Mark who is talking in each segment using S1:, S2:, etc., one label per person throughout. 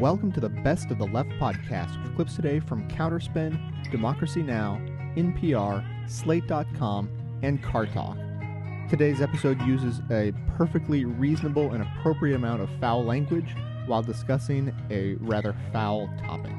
S1: Welcome to the Best of the Left podcast with clips today from Counterspin, Democracy Now!, NPR, Slate.com, and Car Talk. Today's episode uses a perfectly reasonable and appropriate amount of foul language while discussing a rather foul topic.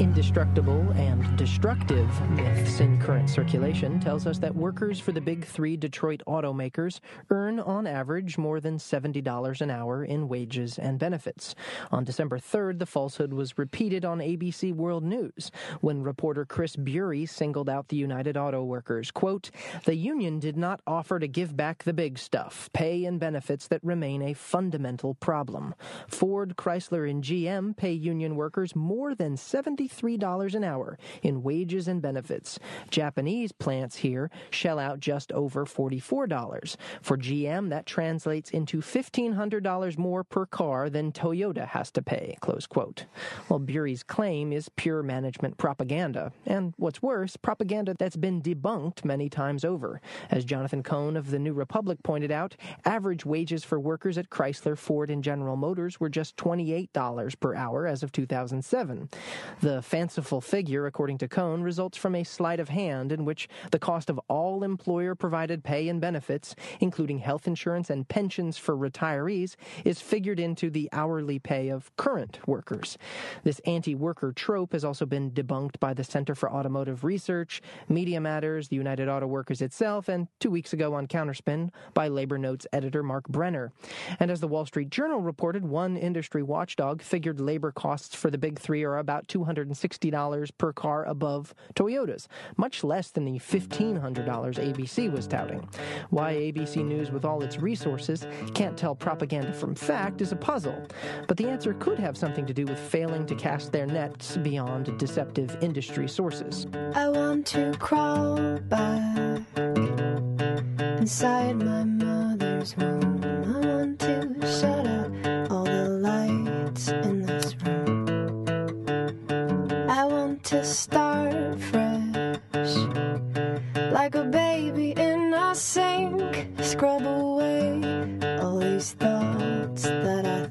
S2: Indestructible and destructive myths in current circulation tells us that workers for the big three Detroit automakers earn on average more than $70 an hour in wages and benefits. On December 3rd, the falsehood was repeated on ABC World News when reporter Chris Bury singled out the United Auto Workers. Quote, the union did not offer to give back the big stuff, pay and benefits that remain a fundamental problem. Ford, Chrysler, and GM pay union workers more than 70 $33 an hour in wages and benefits. Japanese plants here shell out just over $44. For GM, that translates into $1,500 more per car than Toyota has to pay, close quote. Well, Bury's claim is pure management propaganda, and what's worse, propaganda that's been debunked many times over. As Jonathan Cohn of the New Republic pointed out, average wages for workers at Chrysler, Ford, and General Motors were just $28 per hour as of 2007. The fanciful figure, according to Cohn, results from a sleight of hand in which the cost of all employer provided pay and benefits, including health insurance and pensions for retirees, is figured into the hourly pay of current workers. This anti worker trope has also been debunked by the Center for Automotive Research, Media Matters, the United Auto Workers itself, and two weeks ago on Counterspin by Labor Notes editor Mark Brenner. And as the Wall Street Journal reported, one industry watchdog figured labor costs for the big three are about 200 $160 per car above Toyota's, much less than the $1,500 ABC was touting. Why ABC News, with all its resources, can't tell propaganda from fact is a puzzle, but the answer could have something to do with failing to cast their nets beyond deceptive industry sources.
S3: I want to crawl back inside my mother's womb. To start fresh. Like a baby in a sink, scrub away all these thoughts that I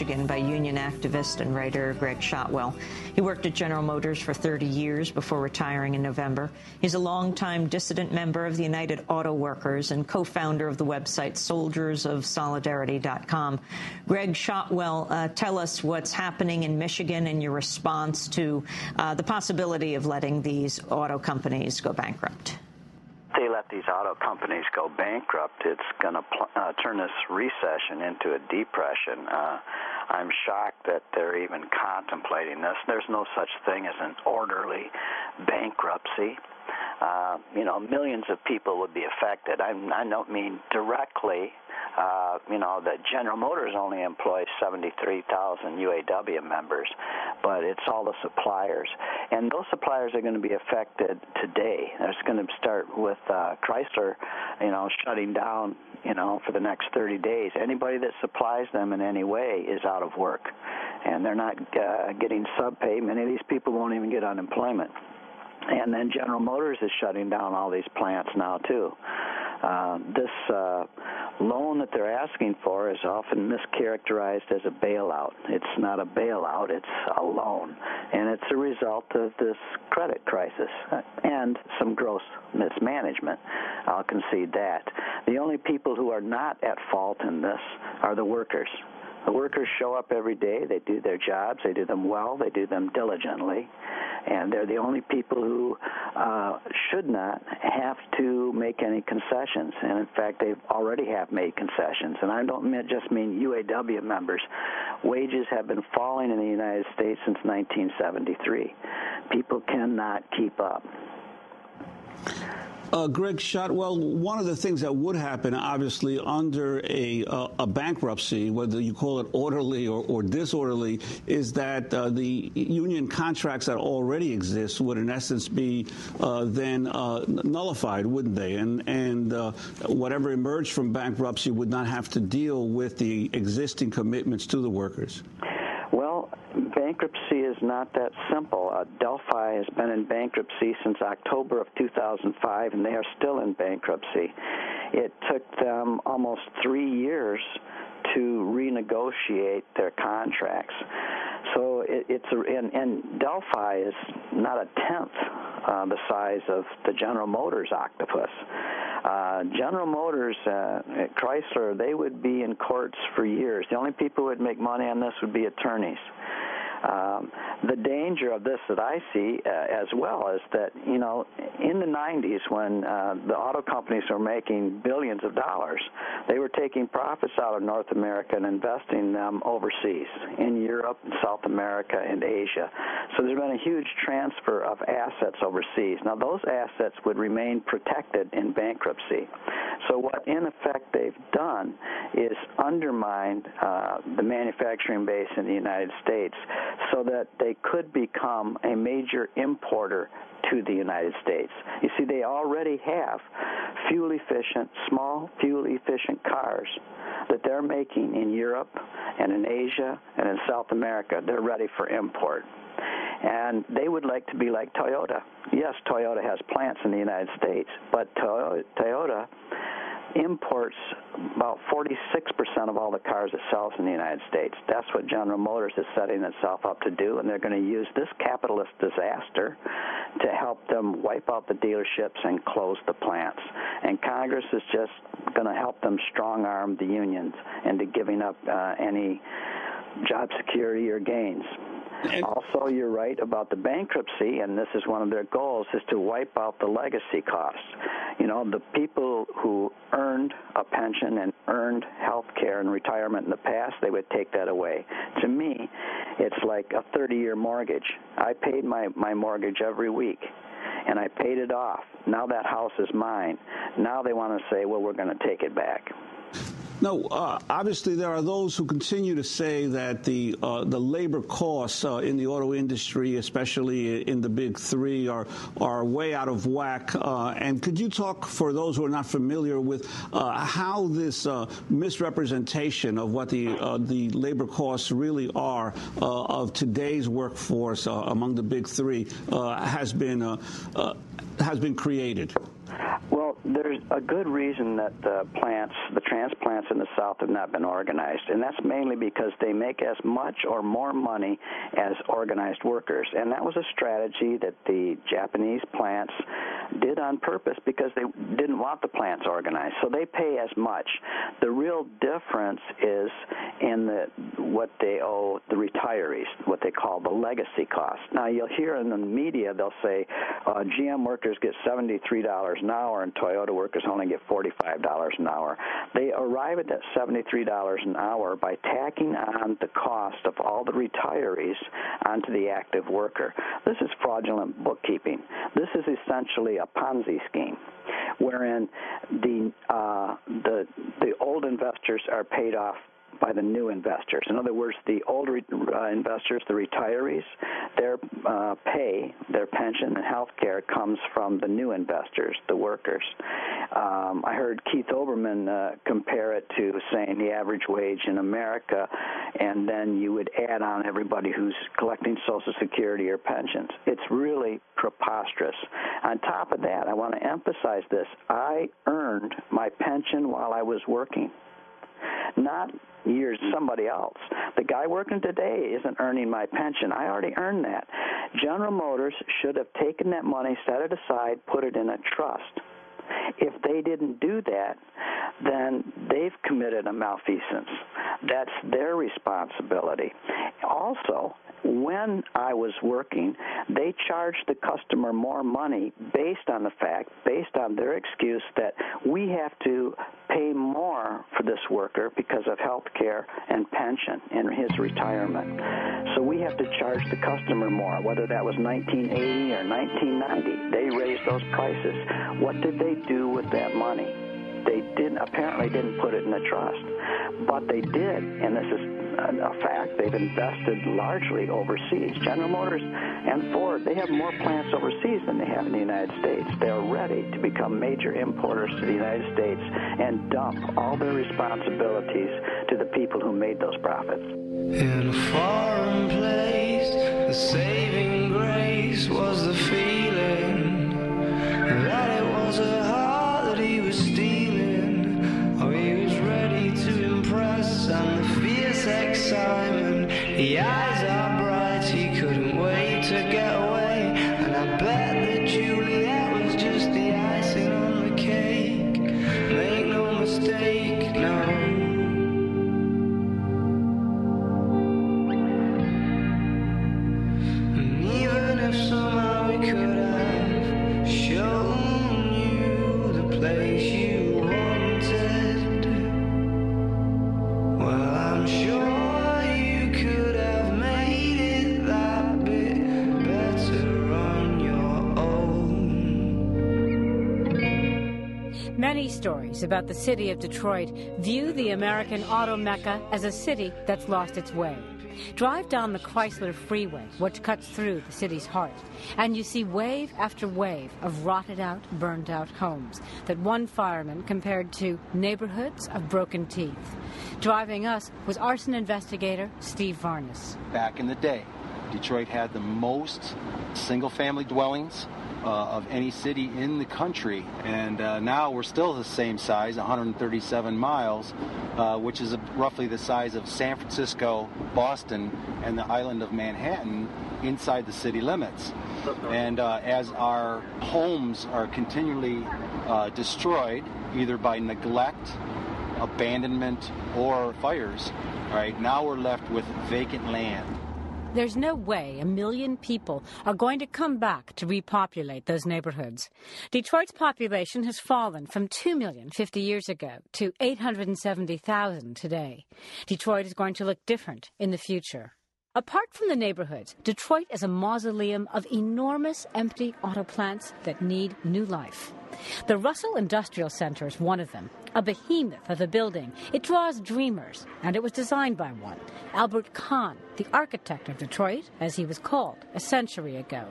S4: Michigan by union activist and writer Greg Shotwell. He worked at General Motors for 30 years before retiring in November. He's a longtime dissident member of the United Auto Workers and co-founder of the website soldiersofsolidarity.com. Greg Shotwell, uh, tell us what's happening in Michigan and your response to uh, the possibility of letting these auto companies go bankrupt
S5: they let these auto companies go bankrupt, it's going to pl- uh, turn this recession into a depression. Uh, I'm shocked that they're even contemplating this. There's no such thing as an orderly bankruptcy. Uh, you know, millions of people would be affected. I, I don't mean directly uh, you know, that General Motors only employs 73,000 UAW members, but it's all the suppliers. And those suppliers are going to be affected today. It's going to start with uh, Chrysler, you know, shutting down, you know, for the next 30 days. Anybody that supplies them in any way is out of work. And they're not uh, getting sub pay. Many of these people won't even get unemployment. And then General Motors is shutting down all these plants now, too. Uh, this uh, loan that they're asking for is often mischaracterized as a bailout. It's not a bailout, it's a loan. And it's a result of this credit crisis and some gross mismanagement. I'll concede that. The only people who are not at fault in this are the workers The workers show up every day. They do their jobs. They do them well. They do them diligently. And they're the only people who uh, should not have to make any concessions. And in fact, they already have made concessions. And I don't just mean UAW members. Wages have been falling in the United States since 1973. People cannot keep up.
S6: Uh, Greg Shotwell, one of the things that would happen, obviously, under a, uh, a bankruptcy, whether you call it orderly or, or disorderly, is that uh, the union contracts that already exist would, in essence, be uh, then uh, nullified, wouldn't they? And, and uh, whatever emerged from bankruptcy would not have to deal with the existing commitments to the workers.
S5: Well, bankruptcy is not that simple. Uh, Delphi has been in bankruptcy since October of 2005, and they are still in bankruptcy. It took them almost three years to renegotiate their contracts. So it, it's a, and, and Delphi is not a tenth uh, the size of the General Motors octopus. Uh, General Motors, uh, Chrysler, they would be in courts for years. The only people who would make money on this would be attorneys. Um, the danger of this that I see uh, as well is that, you know, in the 90s when uh, the auto companies were making billions of dollars, they were taking profits out of North America and investing them overseas, in Europe, South America, and Asia. So there's been a huge transfer of assets overseas. Now, those assets would remain protected in bankruptcy. So what, in effect, they've done is undermined uh, the manufacturing base in the United States so that they could become a major importer to the United States. You see, they already have fuel efficient, small fuel efficient cars that they're making in Europe and in Asia and in South America. They're ready for import. And they would like to be like Toyota. Yes, Toyota has plants in the United States, but Toyota imports about 46% of all the cars it sells in the United States. That's what General Motors is setting itself up to do, and they're going to use this capitalist disaster to help them wipe out the dealerships and close the plants. And Congress is just going to help them strong arm the unions into giving up uh, any job security or gains. Also, you're right about the bankruptcy, and this is one of their goals, is to wipe out the legacy costs. You know, the people who earned a pension and earned health care and retirement in the past, they would take that away. To me, it's like a 30-year mortgage. I paid my, my mortgage every week and I paid it off. Now that house is mine. Now they want to say, well, we're going to take it back.
S6: No, uh, obviously there are those who continue to say that the uh, the labor costs uh, in the auto industry, especially in the big three, are are way out of whack. Uh, and could you talk for those who are not familiar with uh, how this uh, misrepresentation of what the the labor costs really are of today's workforce among the big three has been has been created?
S5: There's a good reason that the plants, the transplants in the South have not been organized, and that's mainly because they make as much or more money as organized workers. And that was a strategy that the Japanese plants did on purpose because they didn't want the plants organized. So they pay as much. The real difference is in the what they owe the retirees, what they call the legacy cost. Now you'll hear in the media they'll say uh, GM workers get $73 an hour and Toyota workers only get $45 an hour. They arrive at that $73 an hour by tacking on the cost of all the retirees onto the active worker. This is fraudulent bookkeeping. This is essentially a Ponzi scheme, wherein the uh, the the old investors are paid off by the new investors. In other words, the old uh, investors, the retirees, their uh, pay, their pension and health care comes from the new investors, the workers. Um, I heard Keith Olbermann uh, compare it to saying the average wage in America, and then you would add on everybody who's collecting Social Security or pensions. It's really preposterous. On top of that, I want to emphasize this I earned my pension while I was working not years somebody else. The guy working today isn't earning my pension. I already earned that. General Motors should have taken that money, set it aside, put it in a trust. If they didn't do that, then they've committed a malfeasance. That's their responsibility. Also, when I was working, they charged the customer more money based on the fact, based on their excuse that we have to pay more for this worker because of health care and pension in his retirement. So we have to charge the customer more, whether that was 1980 or 1990. They raised those prices. What did they do with that money? They didn't apparently didn't put it in a trust, but they did, and this is a fact. They've invested largely overseas. General Motors and Ford, they have more plants overseas than they have in the United States. They're ready to become major importers to the United States and dump all their responsibilities to the people who made those profits.
S7: In a foreign place, the saving grace was the feeling that it was a fierce excitement,
S8: stories about the city of Detroit view the American auto mecca as a city that's lost its way. Drive down the Chrysler Freeway, which cuts through the city's heart, and you see wave after wave of rotted out, burned out homes that one fireman compared to neighborhoods of broken teeth. Driving us was arson investigator Steve Varnes.
S9: back in the day. Detroit had the most single family dwellings uh, of any city in the country, and uh, now we're still the same size, 137 miles, uh, which is roughly the size of San Francisco, Boston, and the island of Manhattan inside the city limits. And uh, as our homes are continually uh, destroyed, either by neglect, abandonment, or fires, right, now we're left with vacant land.
S8: There's no way a million people are going to come back to repopulate those neighborhoods. Detroit's population has fallen from 2 million 50 years ago to 870,000 today. Detroit is going to look different in the future. Apart from the neighborhoods, Detroit is a mausoleum of enormous empty auto plants that need new life. The Russell Industrial Center is one of them, a behemoth of a building. It draws dreamers, and it was designed by one, Albert Kahn, the architect of Detroit, as he was called a century ago.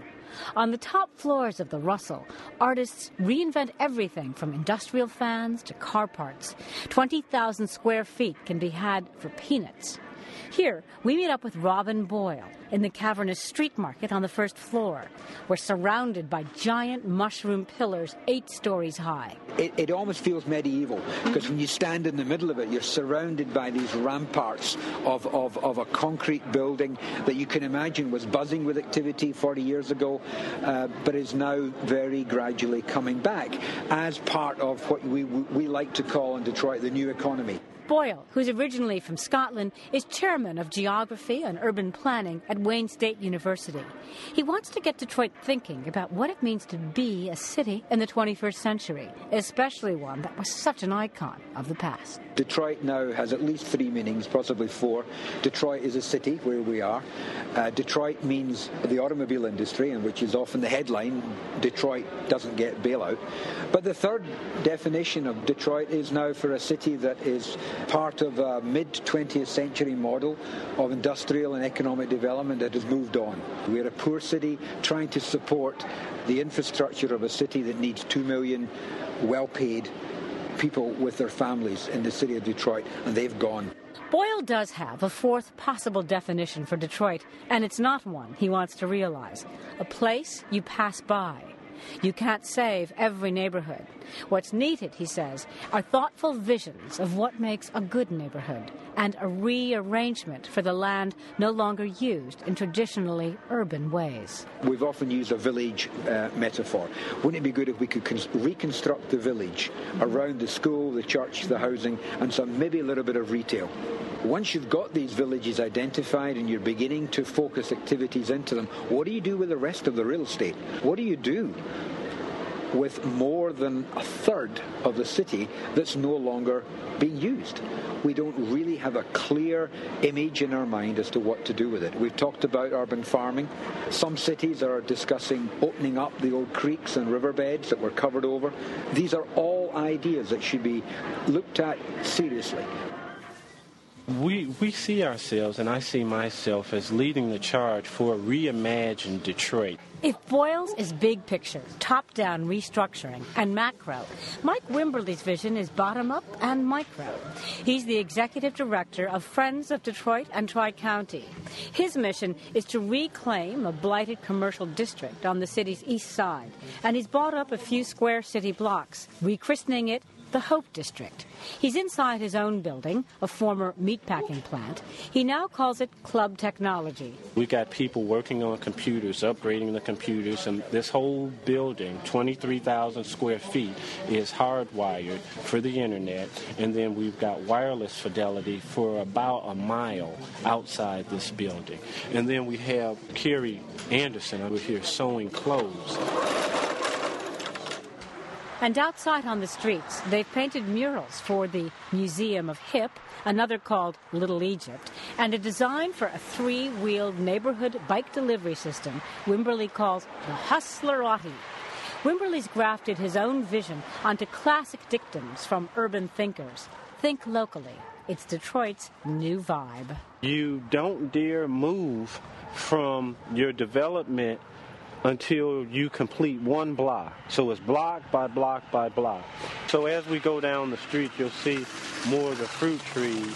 S8: On the top floors of the Russell, artists reinvent everything from industrial fans to car parts. 20,000 square feet can be had for peanuts. Here, we meet up with Robin Boyle in the cavernous street market on the first floor. We're surrounded by giant mushroom pillars eight stories high.
S10: It, it almost feels medieval because when you stand in the middle of it, you're surrounded by these ramparts of, of, of a concrete building that you can imagine was buzzing with activity 40 years ago, uh, but is now very gradually coming back as part of what we, we like to call in Detroit the new economy.
S8: Boyle, who's originally from Scotland, is chairman of geography and urban planning at Wayne State University. He wants to get Detroit thinking about what it means to be a city in the 21st century, especially one that was such an icon of the past.
S10: Detroit now has at least three meanings, possibly four. Detroit is a city where we are. Uh, Detroit means the automobile industry, and which is often the headline. Detroit doesn't get bailout. But the third definition of Detroit is now for a city that is part of a mid 20th century model of industrial and economic development that has moved on. We're a poor city trying to support the infrastructure of a city that needs 2 million well paid people with their families in the city of Detroit, and they've gone.
S8: Boyle does have a fourth possible definition for Detroit, and it's not one he wants to realize a place you pass by. You can't save every neighborhood. What's needed, he says, are thoughtful visions of what makes a good neighborhood and a rearrangement for the land no longer used in traditionally urban ways.
S10: We've often used a village uh, metaphor. Wouldn't it be good if we could cons- reconstruct the village around the school, the church, the housing, and some maybe a little bit of retail? Once you've got these villages identified and you're beginning to focus activities into them, what do you do with the rest of the real estate? What do you do with more than a third of the city that's no longer being used. We don't really have a clear image in our mind as to what to do with it. We've talked about urban farming. Some cities are discussing opening up the old creeks and riverbeds that were covered over. These are all ideas that should be looked at seriously.
S11: We, we see ourselves, and I see myself as leading the charge for reimagined Detroit.
S8: If Boyles is big picture, top down restructuring, and macro, Mike Wimberly's vision is bottom up and micro. He's the executive director of Friends of Detroit and Tri County. His mission is to reclaim a blighted commercial district on the city's east side, and he's bought up a few square city blocks, rechristening it the Hope District. He's inside his own building, a former meatpacking plant. He now calls it Club Technology.
S11: We got people working on computers, upgrading the computers, and this whole building, 23,000 square feet, is hardwired for the internet. And then we've got wireless fidelity for about a mile outside this building. And then we have Kerry Anderson over here sewing clothes.
S8: And outside on the streets, they've painted murals for the Museum of Hip, another called Little Egypt, and a design for a three wheeled neighborhood bike delivery system Wimberly calls the Hustlerati. Wimberly's grafted his own vision onto classic dictums from urban thinkers. Think locally. It's Detroit's new vibe.
S11: You don't dare move from your development until you complete one block. So it's block by block by block. So as we go down the street, you'll see more of the fruit trees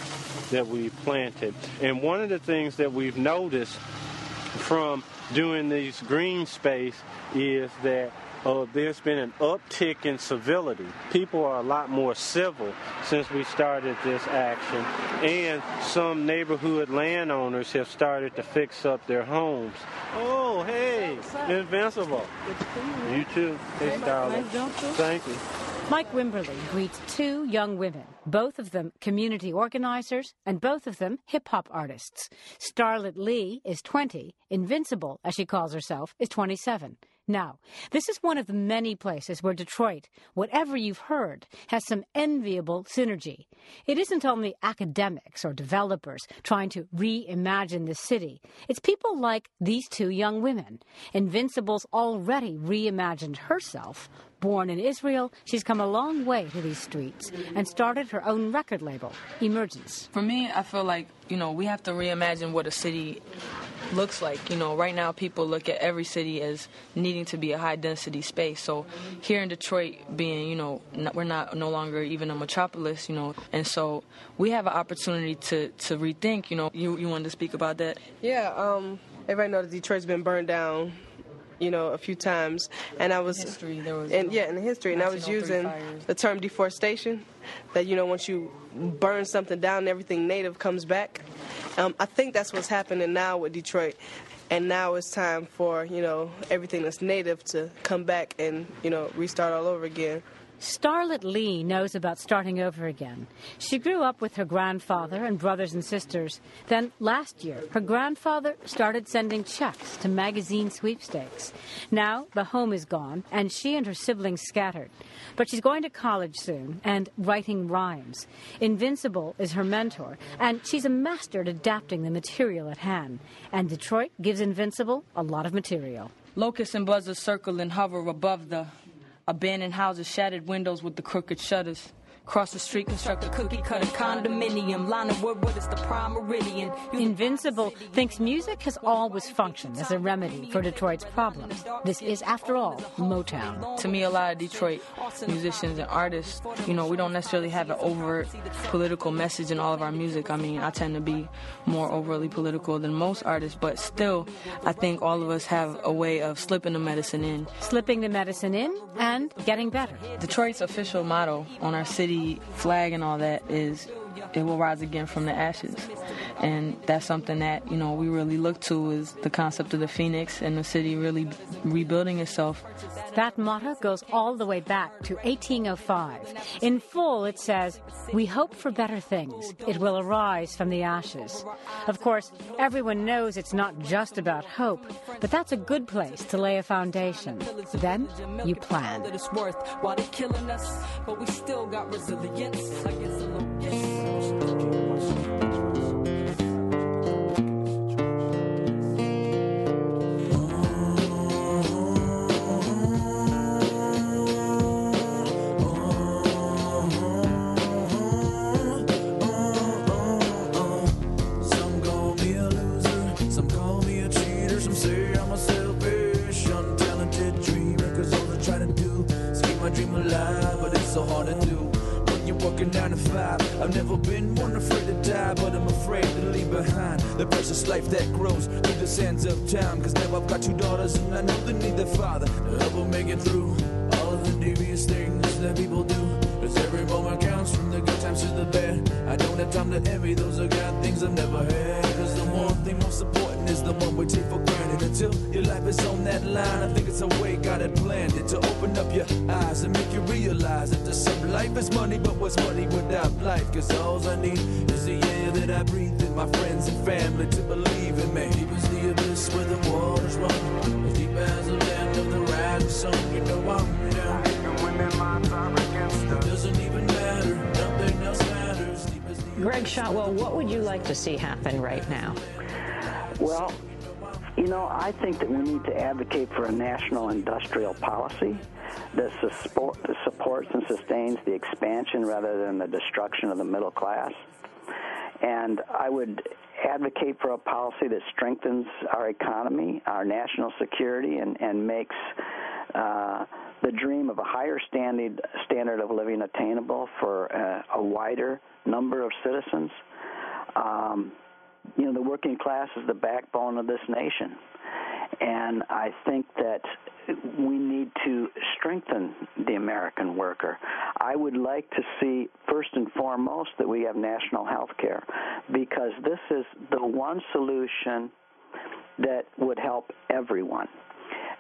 S11: that we planted. And one of the things that we've noticed from doing these green space is that uh, there's been an uptick in civility. People are a lot more civil since we started this action, and some neighborhood landowners have started to fix up their homes. Oh, hey, Invincible. You too. Hey, darling. Thank you.
S8: Mike Wimberly greets two young women, both of them community organizers and both of them hip hop artists. Starlet Lee is 20, Invincible, as she calls herself, is 27. Now, this is one of the many places where Detroit, whatever you've heard, has some enviable synergy. It isn't only academics or developers trying to reimagine the city. It's people like these two young women. Invincible's already reimagined herself. Born in Israel, she's come a long way to these streets and started her own record label, Emergence.
S12: For me, I feel like, you know, we have to reimagine what a city looks like. You know, right now people look at every city as needing to be a high density space. So here in Detroit, being you know we're not no longer even a metropolis, you know, and so we have an opportunity to to rethink. You know, you you wanted to speak about that?
S13: Yeah. Um, everybody knows that Detroit's been burned down you know, a few times, and I was,
S12: in history, there was
S13: and yeah, in the history, and I was using the term deforestation. That you know, once you burn something down, everything native comes back. Um, I think that's what's happening now with Detroit, and now it's time for you know everything that's native to come back and you know restart all over again.
S8: Starlet Lee knows about starting over again. She grew up with her grandfather and brothers and sisters. Then, last year, her grandfather started sending checks to magazine sweepstakes. Now, the home is gone, and she and her siblings scattered. But she's going to college soon and writing rhymes. Invincible is her mentor, and she's a master at adapting the material at hand. And Detroit gives Invincible a lot of material.
S12: Locusts and buzzers circle and hover above the Abandoned houses, shattered windows with the crooked shutters. Cross the street, construct a cookie cutter condominium. Line of Woodward is the prime meridian.
S8: Invincible thinks music has always functioned as a remedy for Detroit's problems. This is, after all, Motown.
S12: To me, a lot of Detroit musicians and artists, you know, we don't necessarily have an overt political message in all of our music. I mean, I tend to be more overtly political than most artists, but still, I think all of us have a way of slipping the medicine in.
S8: Slipping the medicine in and getting better.
S12: Detroit's official motto on our city flag and all that is it will rise again from the ashes. And that's something that, you know, we really look to is the concept of the phoenix and the city really rebuilding itself.
S14: That motto goes all the way back to 1805. In full, it says, We hope for better things. It will arise from the ashes. Of course, everyone knows it's not just about hope, but that's a good place to lay a foundation. Then you plan.
S15: Think that
S5: we need to advocate for a national industrial policy that supports and sustains the expansion rather than the destruction of the middle class. And I would advocate for a policy that strengthens our economy, our national security, and, and makes uh, the dream of a higher standard, standard of living attainable for uh, a wider number of citizens. Um, you know, the working class is the backbone of this nation. And I think that we need to strengthen the American worker. I would like to see, first and foremost, that we have national health care because this is the one solution that would help everyone.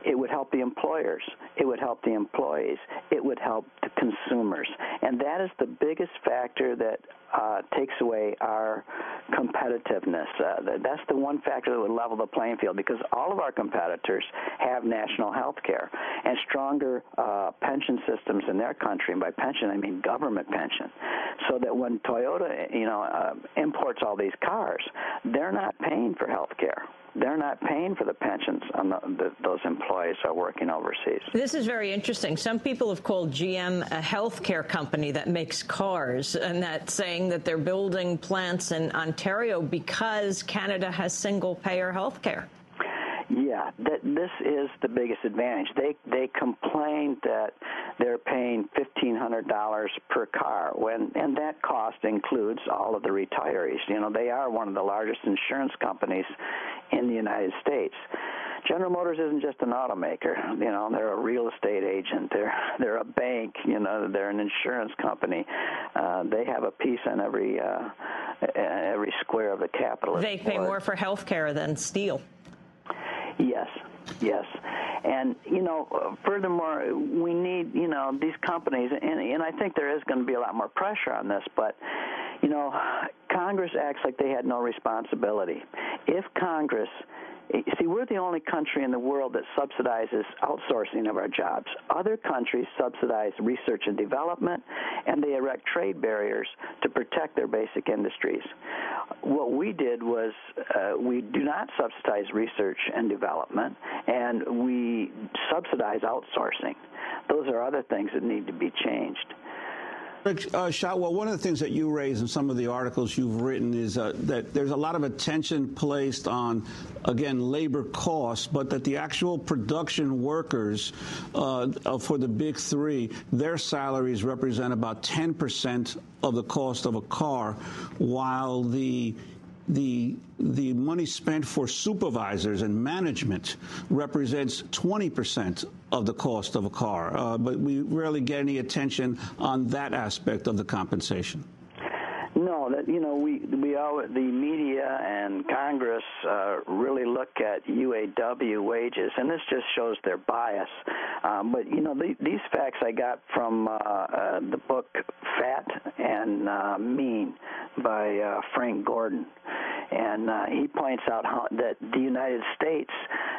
S5: It would help the employers. It would help the employees. It would help the consumers. And that is the biggest factor that uh, takes away our competitiveness. Uh, that's the one factor that would level the playing field because all of our competitors have national health care and stronger uh, pension systems in their country. And by pension, I mean government pension. So that when Toyota, you know, uh, imports all these cars, they're not paying for health care they're not paying for the pensions on the, the, those employees are working overseas.
S4: This is very interesting. Some people have called GM a healthcare company that makes cars, and that saying that they're building plants in Ontario because Canada has single-payer health care.
S5: Yeah, that this is the biggest advantage. They they complained that they're paying fifteen hundred dollars per car when and that cost includes all of the retirees. You know, they are one of the largest insurance companies in the United States. General Motors isn't just an automaker. You know, they're a real estate agent. They're they're a bank. You know, they're an insurance company. Uh, they have a piece on every uh, every square of the capital.
S4: They pay
S5: board.
S4: more for health care than steel.
S5: Yes, yes, and you know, furthermore, we need you know these companies, and and I think there is going to be a lot more pressure on this, but you know, Congress acts like they had no responsibility. If Congress See, we're the only country in the world that subsidizes outsourcing of our jobs. Other countries subsidize research and development, and they erect trade barriers to protect their basic industries. What we did was uh, we do not subsidize research and development, and we subsidize outsourcing. Those are other things that need to be changed.
S6: Uh, Shotwell, one of the things that you raise in some of the articles you've written is uh, that there's a lot of attention placed on, again, labor costs, but that the actual production workers uh, for the big three, their salaries represent about 10% of the cost of a car, while the the the money spent for supervisors and management represents 20% of the cost of a car, uh, but we rarely get any attention on that aspect of the compensation.
S5: No, that you know we we all the media and Congress uh, really look at UAW wages, and this just shows their bias. Um, but you know the, these facts I got from uh, uh, the book Fat and uh, Mean by uh, Frank Gordon, and uh, he points out how that the United States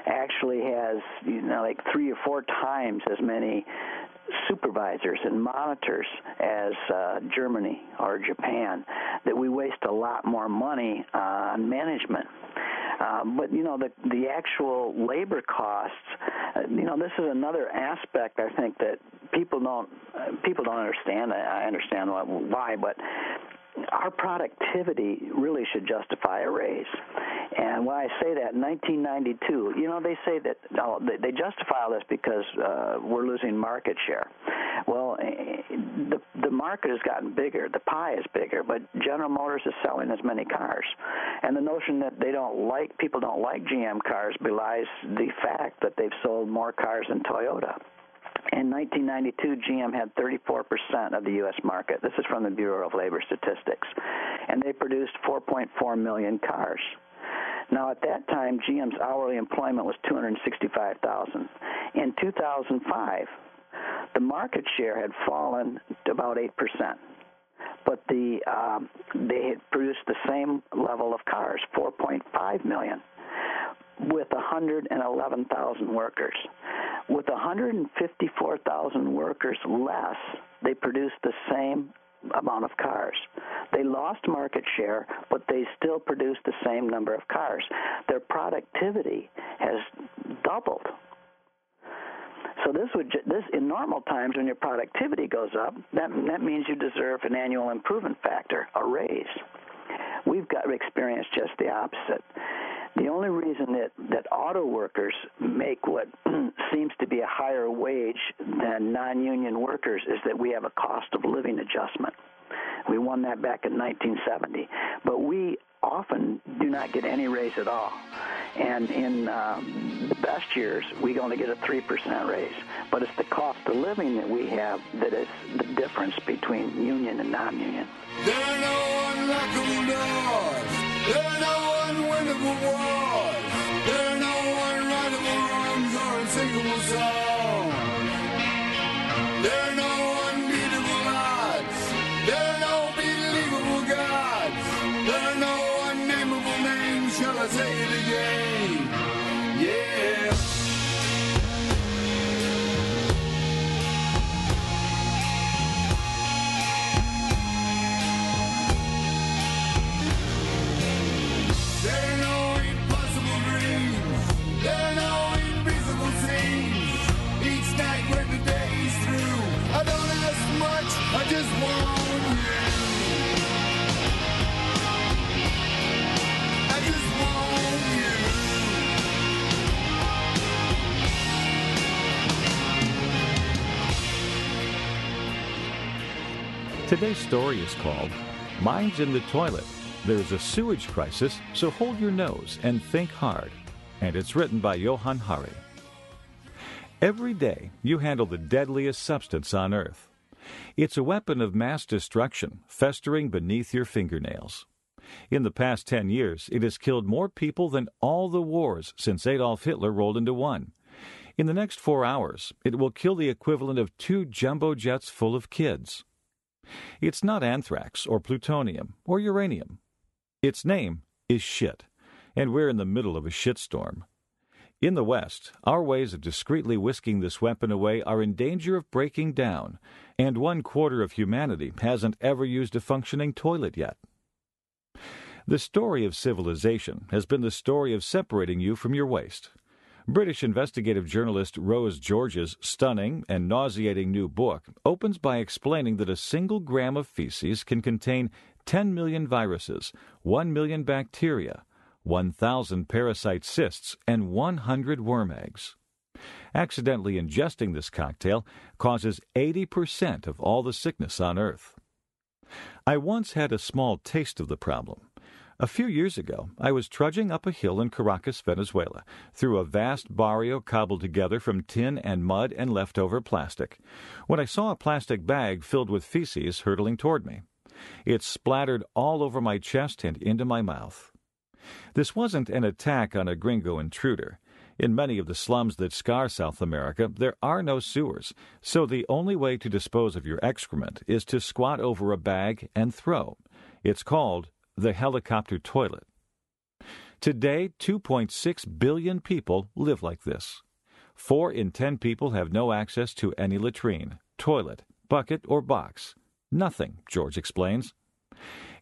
S5: actually has you know like three or four times as many supervisors and monitors as uh, Germany or Japan, that we waste a lot more money uh, on management. Um, but you know the the actual labor costs. Uh, you know this is another aspect I think that people don't uh, people don't understand. I, I understand why, but our productivity really should justify a raise. And when I say that, in 1992, you know, they say that no, they justify all this because uh, we're losing market share. Well, eh, the the market has gotten bigger, the pie is bigger, but General Motors is selling as many cars, and the notion that they don't like people don't like GM cars belies the fact that they've sold more cars than Toyota. In 1992, GM had 34% of the U.S. market. This is from the Bureau of Labor Statistics. And they produced 4.4 million cars. Now, at that time, GM's hourly employment was 265,000. In 2005, the market share had fallen to about 8%. But the um, they had produced the same level of cars, 4.5 million with 111,000 workers. With 154,000 workers less, they produced the same amount of cars. They lost market share, but they still produced the same number of cars. Their productivity has doubled. So this would this in normal times when your productivity goes up, that that means you deserve an annual improvement factor, a raise. We've got experienced just the opposite. The only reason that, that auto workers make what seems to be a higher wage than non union workers is that we have a cost of living adjustment. We won that back in 1970. But we often do not get any raise at all. And in um, the best years, we only get a 3% raise. But it's the cost of living that we have that is the difference between union and non union.
S16: There are no unwinnable wars. There are no unwritable wrongs or unsinkable songs.
S17: Today's story is called Mine's in the Toilet. There's a sewage crisis, so hold your nose and think hard. And it's written by Johann Hari. Every day, you handle the deadliest substance on earth. It's a weapon of mass destruction, festering beneath your fingernails. In the past 10 years, it has killed more people than all the wars since Adolf Hitler rolled into one. In the next four hours, it will kill the equivalent of two jumbo jets full of kids. It's not anthrax or plutonium or uranium. Its name is shit, and we're in the middle of a shitstorm. In the West, our ways of discreetly whisking this weapon away are in danger of breaking down, and one quarter of humanity hasn't ever used a functioning toilet yet. The story of civilization has been the story of separating you from your waste. British investigative journalist Rose George's stunning and nauseating new book opens by explaining that a single gram of feces can contain 10 million viruses, 1 million bacteria, 1,000 parasite cysts, and 100 worm eggs. Accidentally ingesting this cocktail causes 80% of all the sickness on Earth. I once had a small taste of the problem. A few years ago, I was trudging up a hill in Caracas, Venezuela, through a vast barrio cobbled together from tin and mud and leftover plastic, when I saw a plastic bag filled with feces hurtling toward me. It splattered all over my chest and into my mouth. This wasn't an attack on a gringo intruder. In many of the slums that scar South America, there are no sewers, so the only way to dispose of your excrement is to squat over a bag and throw. It's called the helicopter toilet. Today, 2.6 billion people live like this. Four in ten people have no access to any latrine, toilet, bucket, or box. Nothing, George explains.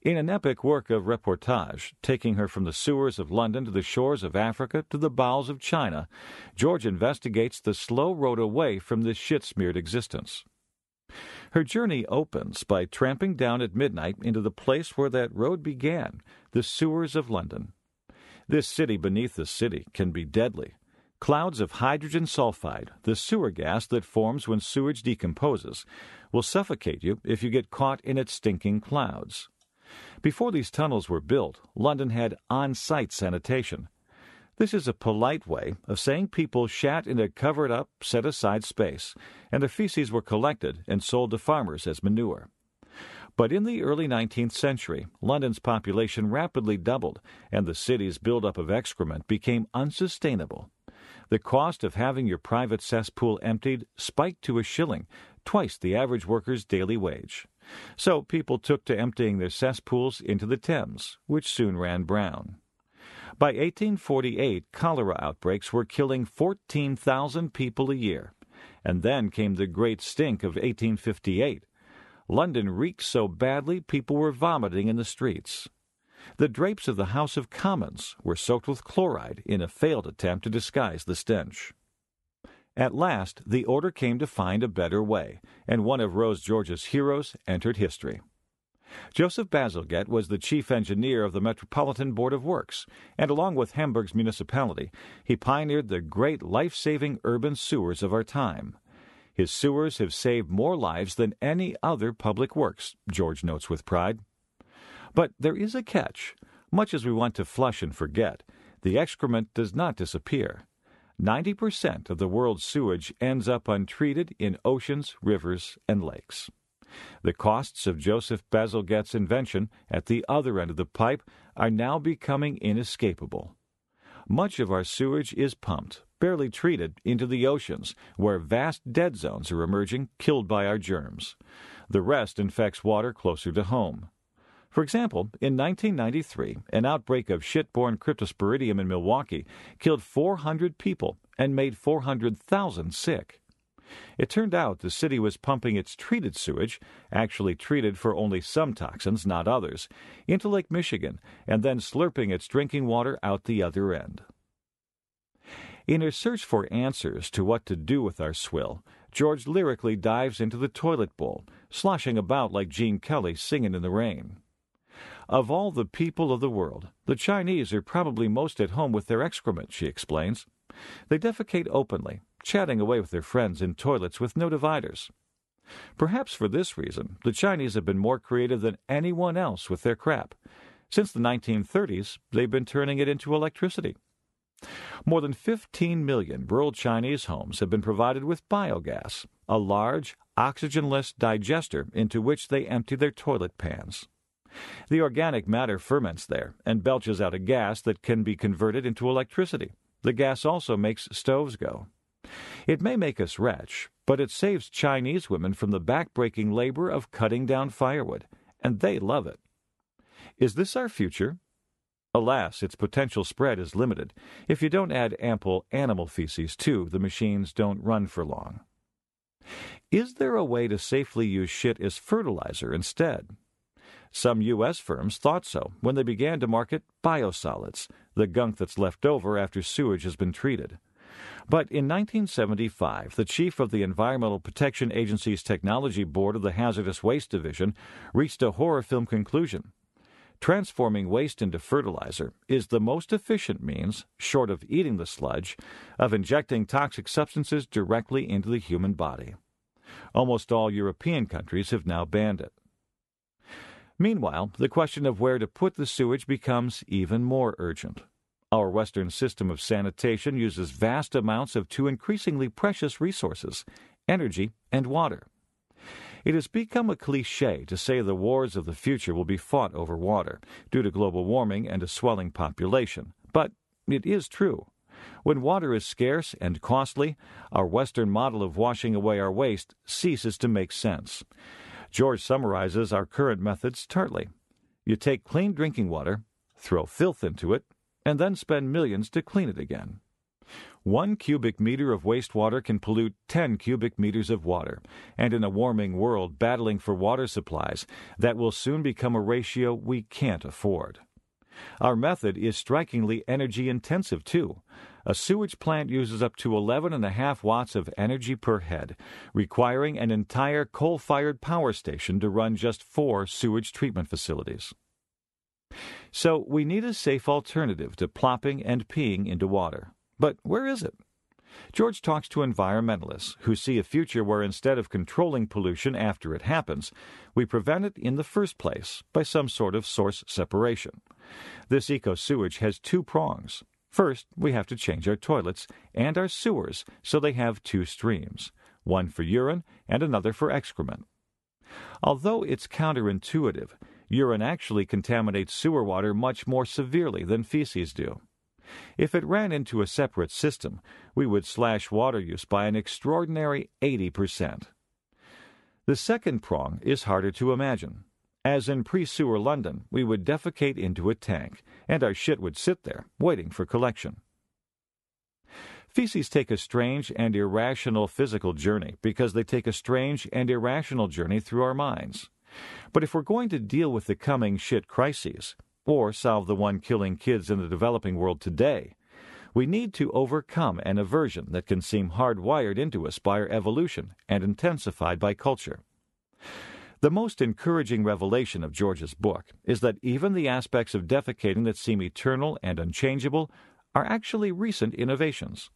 S17: In an epic work of reportage, taking her from the sewers of London to the shores of Africa to the bowels of China, George investigates the slow road away from this shit smeared existence. Her journey opens by tramping down at midnight into the place where that road began, the sewers of London. This city beneath the city can be deadly. Clouds of hydrogen sulfide, the sewer gas that forms when sewage decomposes, will suffocate you if you get caught in its stinking clouds. Before these tunnels were built, London had on site sanitation. This is a polite way of saying people shat in a covered up, set aside space, and the feces were collected and sold to farmers as manure. But in the early 19th century, London's population rapidly doubled, and the city's buildup of excrement became unsustainable. The cost of having your private cesspool emptied spiked to a shilling, twice the average worker's daily wage. So people took to emptying their cesspools into the Thames, which soon ran brown. By 1848, cholera outbreaks were killing 14,000 people a year. And then came the Great Stink of 1858. London reeked so badly people were vomiting in the streets. The drapes of the House of Commons were soaked with chloride in a failed attempt to disguise the stench. At last, the order came to find a better way, and one of Rose George's heroes entered history. Joseph Bazalgette was the chief engineer of the Metropolitan Board of Works, and along with Hamburg's municipality, he pioneered the great life saving urban sewers of our time. His sewers have saved more lives than any other public works, George notes with pride. But there is a catch. Much as we want to flush and forget, the excrement does not disappear. 90% of the world's sewage ends up untreated in oceans, rivers, and lakes. The costs of Joseph Bazalgette's invention at the other end of the pipe are now becoming inescapable. Much of our sewage is pumped, barely treated, into the oceans, where vast dead zones are emerging, killed by our germs. The rest infects water closer to home. For example, in 1993, an outbreak of shit-borne cryptosporidium in Milwaukee killed 400 people and made 400,000 sick. It turned out the city was pumping its treated sewage, actually treated for only some toxins, not others, into Lake Michigan and then slurping its drinking water out the other end. In her search for answers to what to do with our swill, George lyrically dives into the toilet bowl, sloshing about like Gene Kelly singing in the rain. Of all the people of the world, the Chinese are probably most at home with their excrement, she explains. They defecate openly, chatting away with their friends in toilets with no dividers. Perhaps for this reason, the Chinese have been more creative than anyone else with their crap. Since the 1930s, they've been turning it into electricity. More than 15 million rural Chinese homes have been provided with biogas, a large, oxygenless digester into which they empty their toilet pans. The organic matter ferments there and belches out a gas that can be converted into electricity. The gas also makes stoves go. It may make us rich, but it saves Chinese women from the backbreaking labor of cutting down firewood, and they love it. Is this our future? Alas, its potential spread is limited. If you don't add ample animal feces, too, the machines don't run for long. Is there a way to safely use shit as fertilizer instead? Some U.S. firms thought so when they began to market biosolids, the gunk that's left over after sewage has been treated. But in 1975, the chief of the Environmental Protection Agency's Technology Board of the Hazardous Waste Division reached a horror film conclusion. Transforming waste into fertilizer is the most efficient means, short of eating the sludge, of injecting toxic substances directly into the human body. Almost all European countries have now banned it. Meanwhile, the question of where to put the sewage becomes even more urgent. Our Western system of sanitation uses vast amounts of two increasingly precious resources energy and water. It has become a cliche to say the wars of the future will be fought over water due to global warming and a swelling population, but it is true. When water is scarce and costly, our Western model of washing away our waste ceases to make sense. George summarizes our current methods tartly. You take clean drinking water, throw filth into it, and then spend millions to clean it again. One cubic meter of wastewater can pollute 10 cubic meters of water, and in a warming world battling for water supplies, that will soon become a ratio we can't afford. Our method is strikingly energy intensive, too. A sewage plant uses up to 11.5 watts of energy per head, requiring an entire coal fired power station to run just four sewage treatment facilities. So we need a safe alternative to plopping and peeing into water. But where is it? George talks to environmentalists who see a future where instead of controlling pollution after it happens, we prevent it in the first place by some sort of source separation. This eco sewage has two prongs. First, we have to change our toilets and our sewers so they have two streams, one for urine and another for excrement. Although it's counterintuitive, urine actually contaminates sewer water much more severely than feces do. If it ran into a separate system, we would slash water use by an extraordinary 80%. The second prong is harder to imagine. As in pre sewer London, we would defecate into a tank, and our shit would sit there, waiting for collection. Feces take a strange and irrational physical journey because they take a strange and irrational journey through our minds. But if we're going to deal with the coming shit crises, or solve the one killing kids in the developing world today, we need to overcome an aversion that can seem hardwired into us by our evolution and intensified by culture. The most encouraging revelation of George's book is that even the aspects of defecating that seem eternal and unchangeable are actually recent innovations.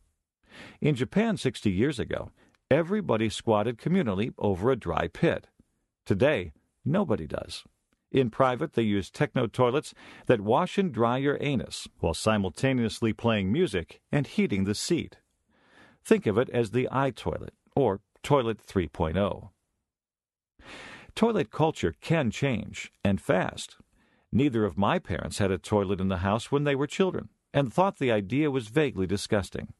S17: In Japan 60 years ago, everybody squatted communally over a dry pit. Today, nobody does. In private, they use techno toilets that wash and dry your anus while simultaneously playing music and heating the seat. Think of it as the eye toilet or Toilet 3.0. Toilet culture can change, and fast. Neither of my parents had a toilet in the house when they were children, and thought the idea was vaguely disgusting.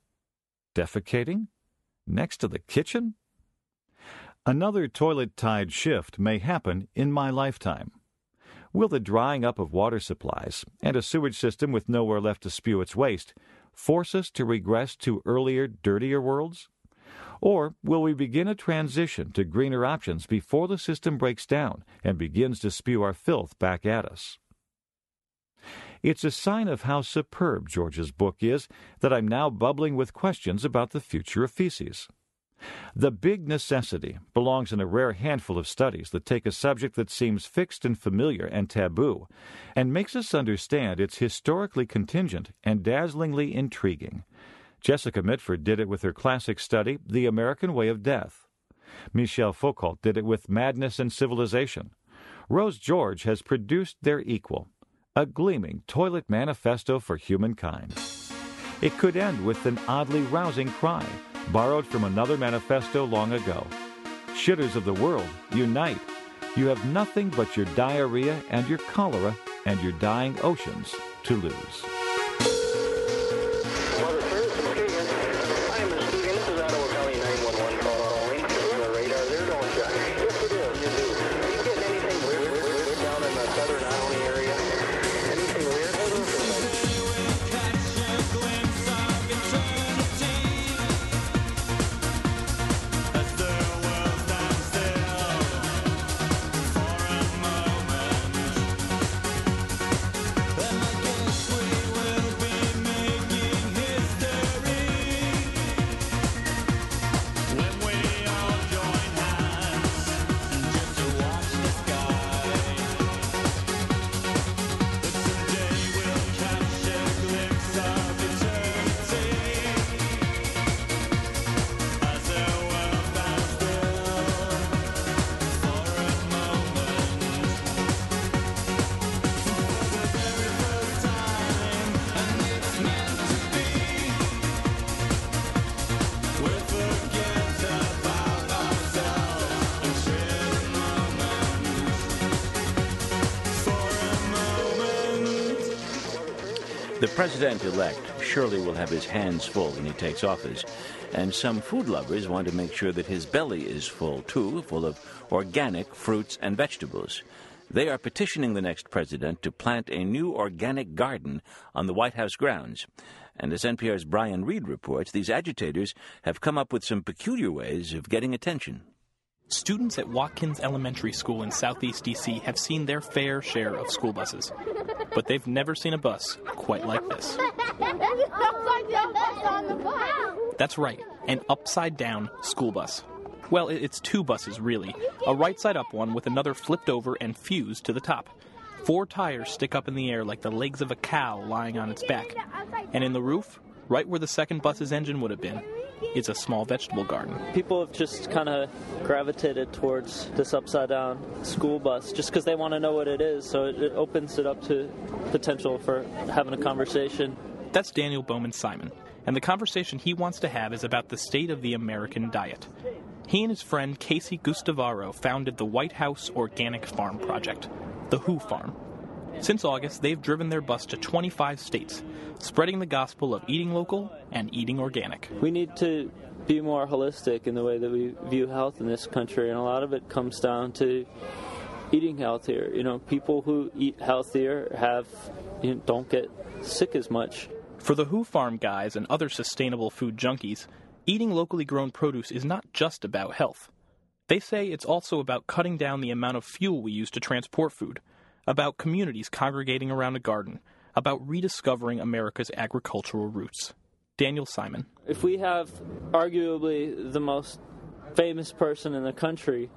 S17: Defecating? Next to the kitchen? Another toilet tide shift may happen in my lifetime. Will the drying up of water supplies and a sewage system with nowhere left to spew its waste force us to regress to earlier, dirtier worlds? Or will we begin a transition to greener options before the system breaks down and begins to spew our filth back at us? It's a sign of how superb George's book is that I'm now bubbling with questions about the future of feces. The big necessity belongs in a rare handful of studies that take a subject that seems fixed and familiar and taboo and makes us understand it's historically contingent and dazzlingly intriguing. Jessica Mitford did it with her classic study, The American Way of Death. Michel Foucault did it with Madness and Civilization. Rose George has produced their equal, a gleaming toilet manifesto for humankind. It could end with an oddly rousing cry, borrowed from another manifesto long ago. Shitters of the world, unite. You have nothing but your diarrhea and your cholera and your dying oceans to lose.
S18: The president elect surely will have his hands full when he takes office, and some food lovers want to make sure that his belly is full too, full of organic fruits and vegetables. They are petitioning the next president to plant a new organic garden on the White House grounds. And as NPR's Brian Reed reports, these agitators have come up with some peculiar ways of getting attention.
S19: Students at Watkins Elementary School in southeast DC have seen their fair share of school buses, but they've never seen a bus quite like this. That's right, an upside down school bus. Well, it's two buses, really. A right side up one with another flipped over and fused to the top. Four tires stick up in the air like the legs of a cow lying on its back. And in the roof, right where the second bus's engine would have been, is a small vegetable garden.
S20: People have just kind of gravitated towards this upside down school bus just because they want to know what it is. So it, it opens it up to potential for having a conversation.
S19: That's Daniel Bowman Simon, and the conversation he wants to have is about the state of the American diet. He and his friend Casey Gustowarow founded the White House Organic Farm Project, the Who Farm. Since August, they've driven their bus to 25 states, spreading the gospel of eating local and eating organic.
S20: We need to be more holistic in the way that we view health in this country, and a lot of it comes down to eating healthier. You know, people who eat healthier have you know, don't get sick as much.
S19: For the Who Farm guys and other sustainable food junkies, eating locally grown produce is not just about health. They say it's also about cutting down the amount of fuel we use to transport food, about communities congregating around a garden, about rediscovering America's agricultural roots. Daniel Simon.
S20: If we have arguably the most famous person in the country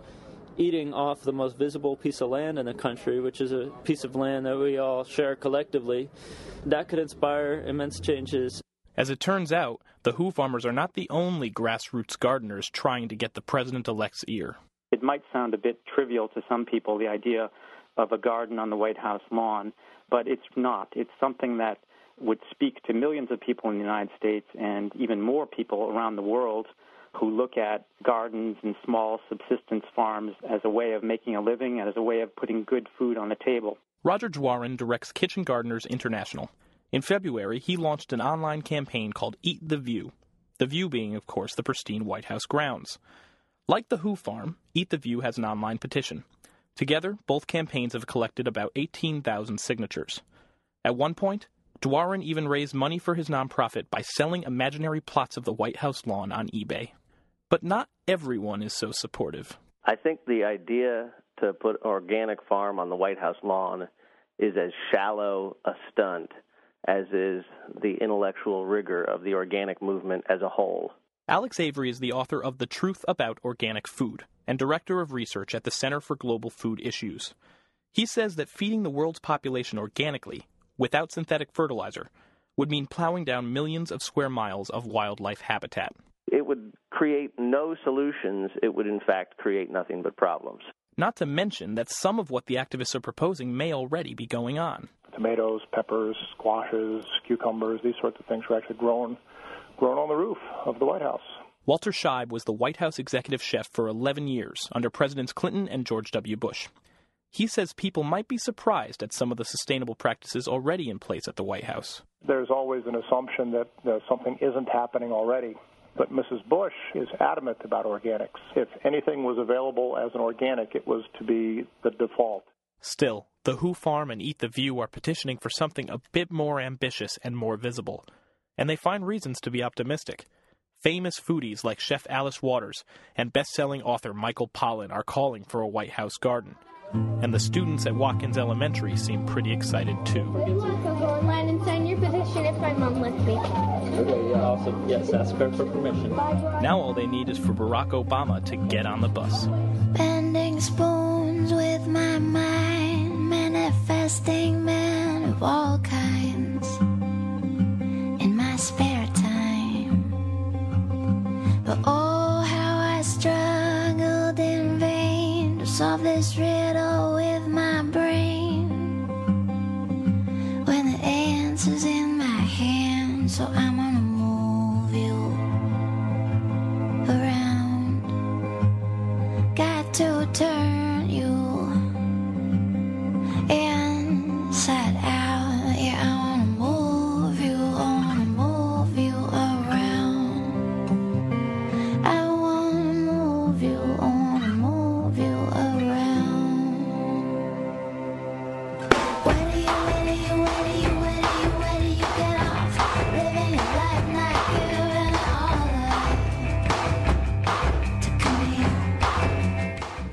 S20: eating off the most visible piece of land in the country, which is a piece of land that we all share collectively, that could inspire immense changes.
S19: As it turns out, the Who farmers are not the only grassroots gardeners trying to get the president elect's ear.
S21: It might sound a bit trivial to some people, the idea of a garden on the White House lawn, but it's not. It's something that would speak to millions of people in the United States and even more people around the world who look at gardens and small subsistence farms as a way of making a living and as a way of putting good food on the table.
S19: Roger Doiron directs Kitchen Gardeners International. In February, he launched an online campaign called Eat the View, the view being, of course, the pristine White House grounds. Like the Who Farm, Eat the View has an online petition. Together, both campaigns have collected about 18,000 signatures. At one point, Doiron even raised money for his nonprofit by selling imaginary plots of the White House lawn on eBay. But not everyone is so supportive.
S22: I think the idea to put organic farm on the White House lawn is as shallow a stunt as is the intellectual rigor of the organic movement as a whole.
S19: Alex Avery is the author of The Truth About Organic Food and director of research at the Center for Global Food Issues. He says that feeding the world's population organically, without synthetic fertilizer, would mean plowing down millions of square miles of wildlife habitat.
S22: It would create no solutions. It would, in fact, create nothing but problems.
S19: Not to mention that some of what the activists are proposing may already be going on
S23: tomatoes, peppers, squashes, cucumbers, these sorts of things were actually grown grown on the roof of the White House.
S19: Walter Scheib was the White House executive chef for 11 years under Presidents Clinton and George W. Bush. He says people might be surprised at some of the sustainable practices already in place at the White House.
S23: There's always an assumption that uh, something isn't happening already. But Mrs. Bush is adamant about organics. If anything was available as an organic, it was to be the default.
S19: Still, the Who Farm and Eat the View are petitioning for something a bit more ambitious and more visible. And they find reasons to be optimistic. Famous foodies like Chef Alice Waters and best-selling author Michael Pollan are calling for a White House garden. And the students at Watkins Elementary seem pretty excited too.
S24: I want to go online and sign your petition if my mom lets me.
S20: Okay, yeah, awesome. Yes, ask her for permission.
S19: Now all they need is for Barack Obama to get on the bus.
S3: Bending spoons with my mind, manifesting men of all kinds. But oh, how I struggled in vain to solve this riddle with my brain. When the answer's in my hand, so I'm gonna move you around. Got to turn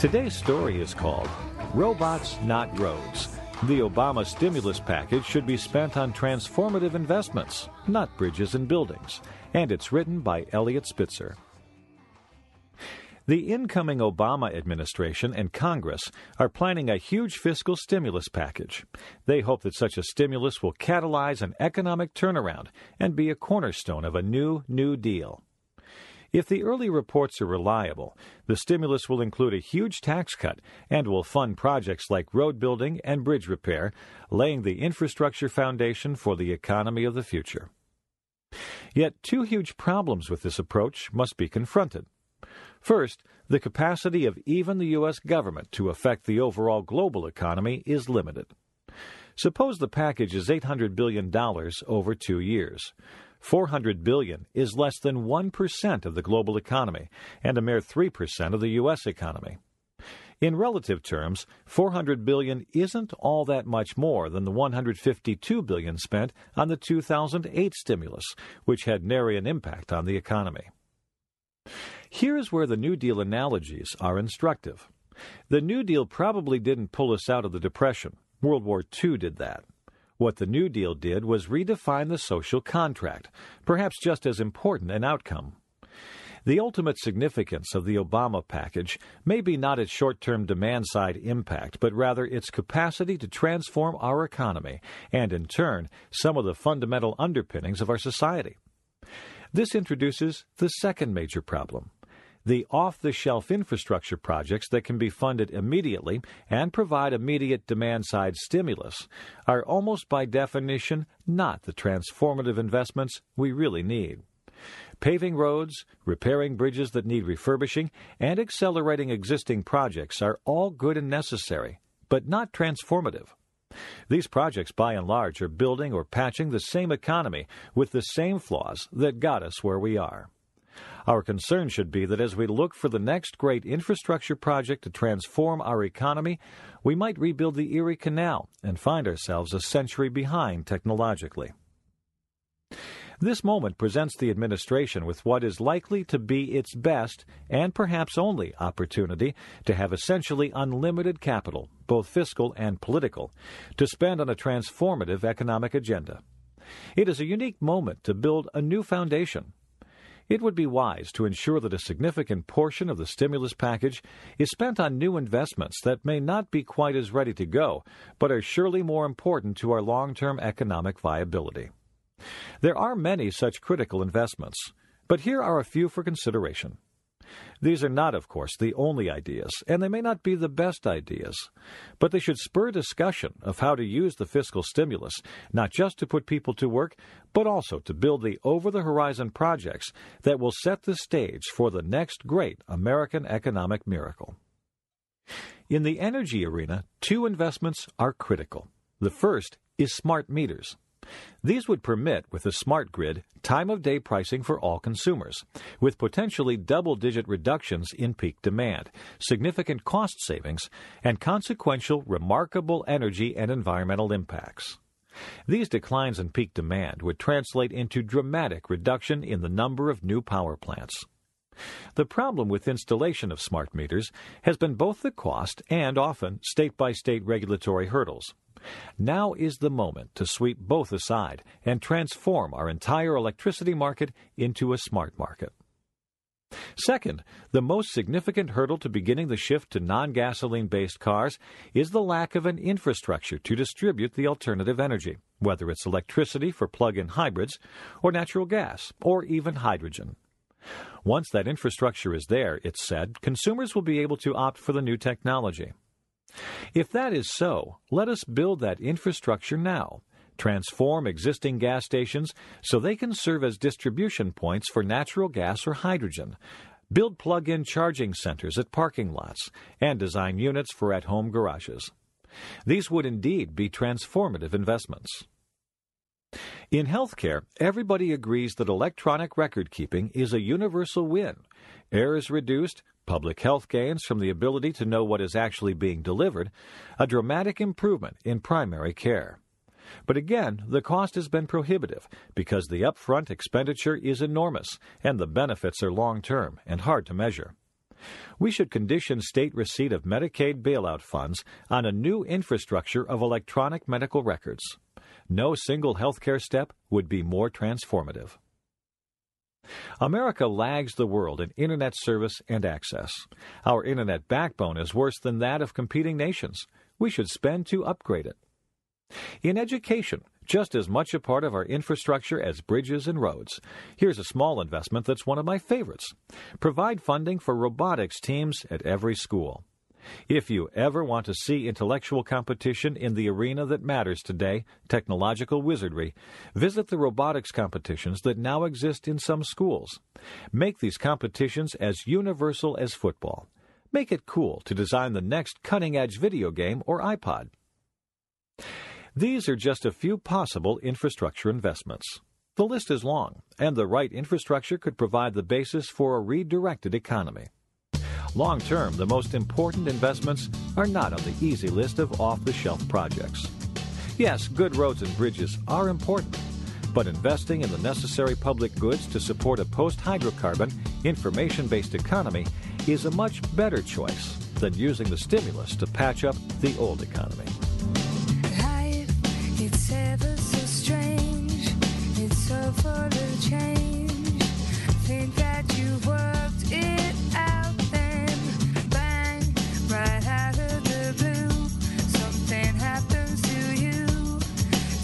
S17: Today's story is called Robots Not Roads. The Obama stimulus package should be spent on transformative investments, not bridges and buildings. And it's written by Eliot Spitzer. The incoming Obama administration and Congress are planning a huge fiscal stimulus package. They hope that such a stimulus will catalyze an economic turnaround and be a cornerstone of a new New Deal. If the early reports are reliable, the stimulus will include a huge tax cut and will fund projects like road building and bridge repair, laying the infrastructure foundation for the economy of the future. Yet two huge problems with this approach must be confronted. First, the capacity of even the U.S. government to affect the overall global economy is limited. Suppose the package is $800 billion over two years. 400 billion is less than 1% of the global economy and a mere 3% of the US economy. In relative terms, 400 billion isn't all that much more than the 152 billion spent on the 2008 stimulus, which had nary an impact on the economy. Here's where the New Deal analogies are instructive. The New Deal probably didn't pull us out of the Depression. World War II did that. What the New Deal did was redefine the social contract, perhaps just as important an outcome. The ultimate significance of the Obama package may be not its short term demand side impact, but rather its capacity to transform our economy and, in turn, some of the fundamental underpinnings of our society. This introduces the second major problem the off the shelf infrastructure projects that can be funded immediately and provide immediate demand side stimulus are almost by definition not the transformative investments we really need. Paving roads, repairing bridges that need refurbishing, and accelerating existing projects are all good and necessary, but not transformative. These projects, by and large, are building or patching the same economy with the same flaws that got us where we are. Our concern should be that as we look for the next great infrastructure project to transform our economy, we might rebuild the Erie Canal and find ourselves a century behind technologically. This moment presents the administration with what is likely to be its best and perhaps only opportunity to have essentially unlimited capital, both fiscal and political, to spend on a transformative economic agenda. It is a unique moment to build a new foundation it would be wise to ensure that a significant portion of the stimulus package is spent on new investments that may not be quite as ready to go, but are surely more important to our long term economic viability. There are many such critical investments, but here are a few for consideration. These are not, of course, the only ideas, and they may not be the best ideas, but they should spur discussion of how to use the fiscal stimulus, not just to put people to work, but also to build the over the horizon projects that will set the stage for the next great American economic miracle. In the energy arena, two investments are critical. The first is smart meters. These would permit, with a smart grid, time of day pricing for all consumers, with potentially double digit reductions in peak demand, significant cost savings, and consequential remarkable energy and environmental impacts. These declines in peak demand would translate into dramatic reduction in the number of new power plants. The problem with installation of smart meters has been both the cost and often state by state regulatory hurdles. Now is the moment to sweep both aside and transform our entire electricity market into a smart market. Second, the most significant hurdle to beginning the shift to non gasoline based cars is the lack of an infrastructure to distribute the alternative energy, whether it's electricity for plug in hybrids, or natural gas, or even hydrogen. Once that infrastructure is there, it's said, consumers will be able to opt for the new technology. If that is so, let us build that infrastructure now. Transform existing gas stations so they can serve as distribution points for natural gas or hydrogen. Build plug in charging centers at parking lots and design units for at home garages. These would indeed be transformative investments. In healthcare, everybody agrees that electronic record keeping is a universal win. Error is reduced, public health gains from the ability to know what is actually being delivered, a dramatic improvement in primary care. But again, the cost has been prohibitive because the upfront expenditure is enormous and the benefits are long term and hard to measure. We should condition state receipt of Medicaid bailout funds on a new infrastructure of electronic medical records. No single healthcare step would be more transformative. America lags the world in internet service and access. Our internet backbone is worse than that of competing nations. We should spend to upgrade it. In education, just as much a part of our infrastructure as bridges and roads. Here's a small investment that's one of my favorites. Provide funding for robotics teams at every school. If you ever want to see intellectual competition in the arena that matters today, technological wizardry, visit the robotics competitions that now exist in some schools. Make these competitions as universal as football. Make it cool to design the next cutting edge video game or iPod. These are just a few possible infrastructure investments. The list is long, and the right infrastructure could provide the basis for a redirected economy. Long term, the most important investments are not on the easy list of off the shelf projects. Yes, good roads and bridges are important, but investing in the necessary public goods to support a post hydrocarbon, information based economy is a much better choice than using the stimulus to patch up the old economy.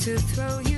S3: To throw you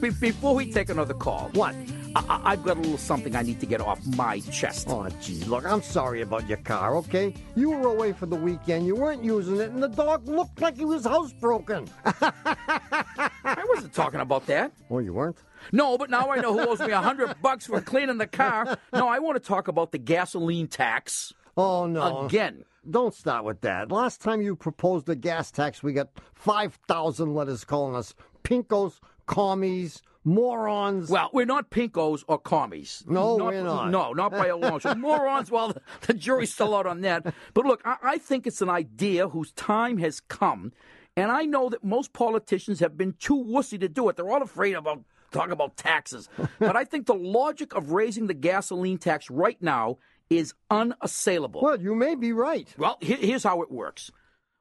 S3: be-
S25: before we take another call, what? I- I've got a little something I need to get off my chest.
S26: Oh, gee, look, I'm sorry about your car, okay? You were away for the weekend, you weren't using it, and the dog looked like he was housebroken.
S25: I wasn't talking about that.
S26: Oh, you weren't?
S25: No, but now I know who owes me a hundred bucks for cleaning the car. No, I want to talk about the gasoline tax.
S26: Oh, no.
S25: Again.
S26: Don't start with that. Last time you proposed a gas tax, we got 5,000 letters calling us pinkos, commies, morons.
S25: Well, we're not pinkos or commies.
S26: No, we're not.
S25: No, not by a long shot. Morons, well, the, jury's still out on that. But look, I, I think it's an idea whose time has come, and I know that most politicians have been too wussy to do it. They're all afraid about talking about taxes. but I think the logic of raising the gasoline tax right now is unassailable.
S26: Well, you may be right.
S25: Well, here- here's how it works.